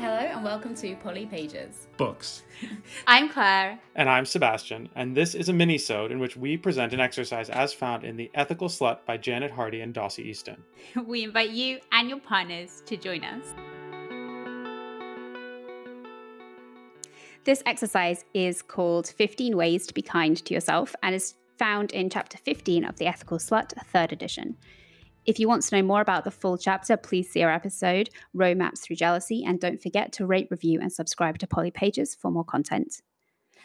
Hello and welcome to Poly Pages. Books. I'm Claire. And I'm Sebastian, and this is a mini-sode in which we present an exercise as found in The Ethical Slut by Janet Hardy and Dossie Easton. We invite you and your partners to join us. This exercise is called 15 Ways to Be Kind to Yourself and is found in chapter 15 of The Ethical Slut, third edition. If you want to know more about the full chapter, please see our episode, Roadmaps Through Jealousy, and don't forget to rate, review, and subscribe to Poly Pages for more content.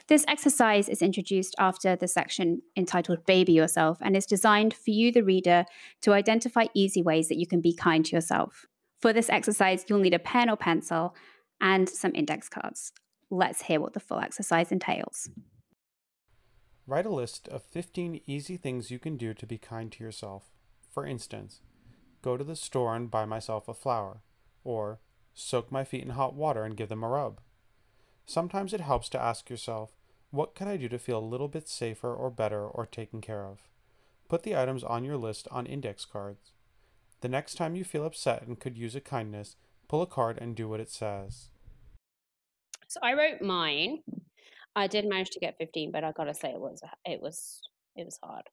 This exercise is introduced after the section entitled Baby Yourself and is designed for you, the reader, to identify easy ways that you can be kind to yourself. For this exercise, you'll need a pen or pencil and some index cards. Let's hear what the full exercise entails. Write a list of 15 easy things you can do to be kind to yourself. For instance, go to the store and buy myself a flower, or soak my feet in hot water and give them a rub. Sometimes it helps to ask yourself, what can I do to feel a little bit safer or better or taken care of? Put the items on your list on index cards. The next time you feel upset and could use a kindness, pull a card and do what it says. So I wrote mine. I did manage to get 15, but I gotta say it was it was it was hard.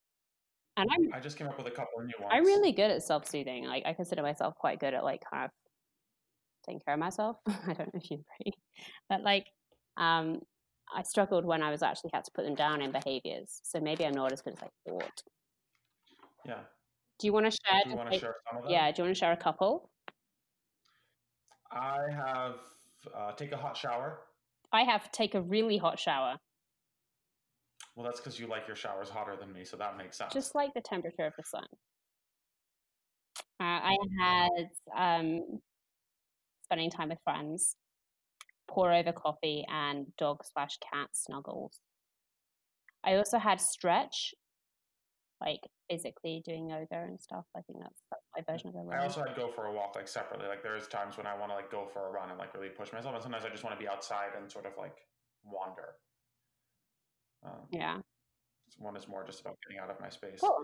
And I'm I just came up with a couple of new ones. I'm really good at self soothing. Like I consider myself quite good at like kind of taking care of myself. I don't know if you agree, but like um, I struggled when I was actually had to put them down in behaviors. So maybe I'm not as good as I thought. Yeah. Do you want to share? Do you want to share some of them? Yeah. Do you want to share a couple? I have uh, take a hot shower. I have take a really hot shower. Well, that's because you like your showers hotter than me, so that makes sense. Just like the temperature of the sun. Uh, I had um, spending time with friends, pour over coffee, and dog slash cat snuggles. I also had stretch, like physically doing yoga and stuff. I think that's that's my version of run. I also had go for a walk like separately. Like there's times when I want to like go for a run and like really push myself, and sometimes I just want to be outside and sort of like wander. Um, yeah. One is more just about getting out of my space. Cool.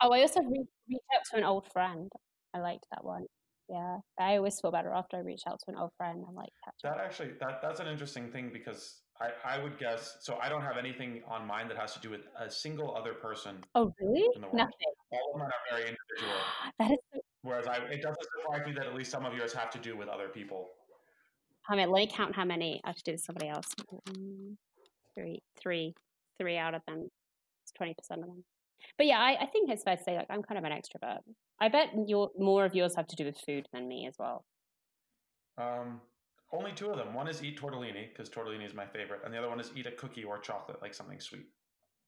Oh, I also re- reached out to an old friend. I liked that one. Yeah, I always feel better after I reach out to an old friend. I'm like, That up. actually that that's an interesting thing because I I would guess so I don't have anything on mine that has to do with a single other person Oh, really? in the world. Nothing. All of mine are very individual. That is. so- Whereas I it doesn't surprise me that at least some of yours have to do with other people. I mean, let me count how many I have to do with somebody else. Mm, Three, three, three out of them. It's twenty percent of them. But yeah, I, I think it's fair to say like I'm kind of an extrovert. I bet your more of yours have to do with food than me as well. Um, only two of them. One is eat tortellini because tortellini is my favorite, and the other one is eat a cookie or chocolate, like something sweet.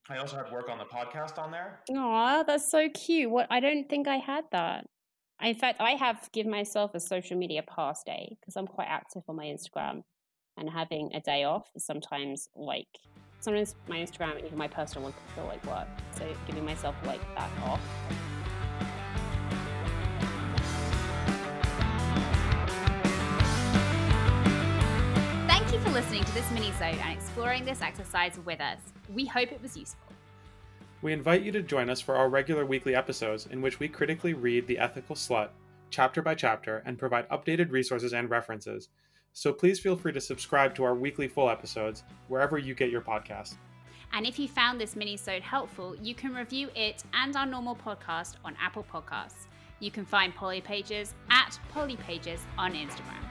I also had work on the podcast on there. Aw, that's so cute. What I don't think I had that. In fact, I have given myself a social media pass day because I'm quite active on my Instagram, and having a day off is sometimes like sometimes my Instagram and even my personal one can feel like work. So giving myself like that off. Thank you for listening to this mini-sode and exploring this exercise with us. We hope it was useful. We invite you to join us for our regular weekly episodes in which we critically read The Ethical Slut, chapter by chapter, and provide updated resources and references. So please feel free to subscribe to our weekly full episodes wherever you get your podcasts. And if you found this mini-sode helpful, you can review it and our normal podcast on Apple Podcasts. You can find Poly Pages at Poly Pages on Instagram.